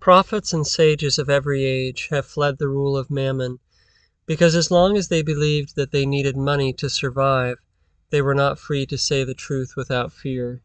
Prophets and sages of every age have fled the rule of Mammon, because as long as they believed that they needed money to survive, they were not free to say the truth without fear.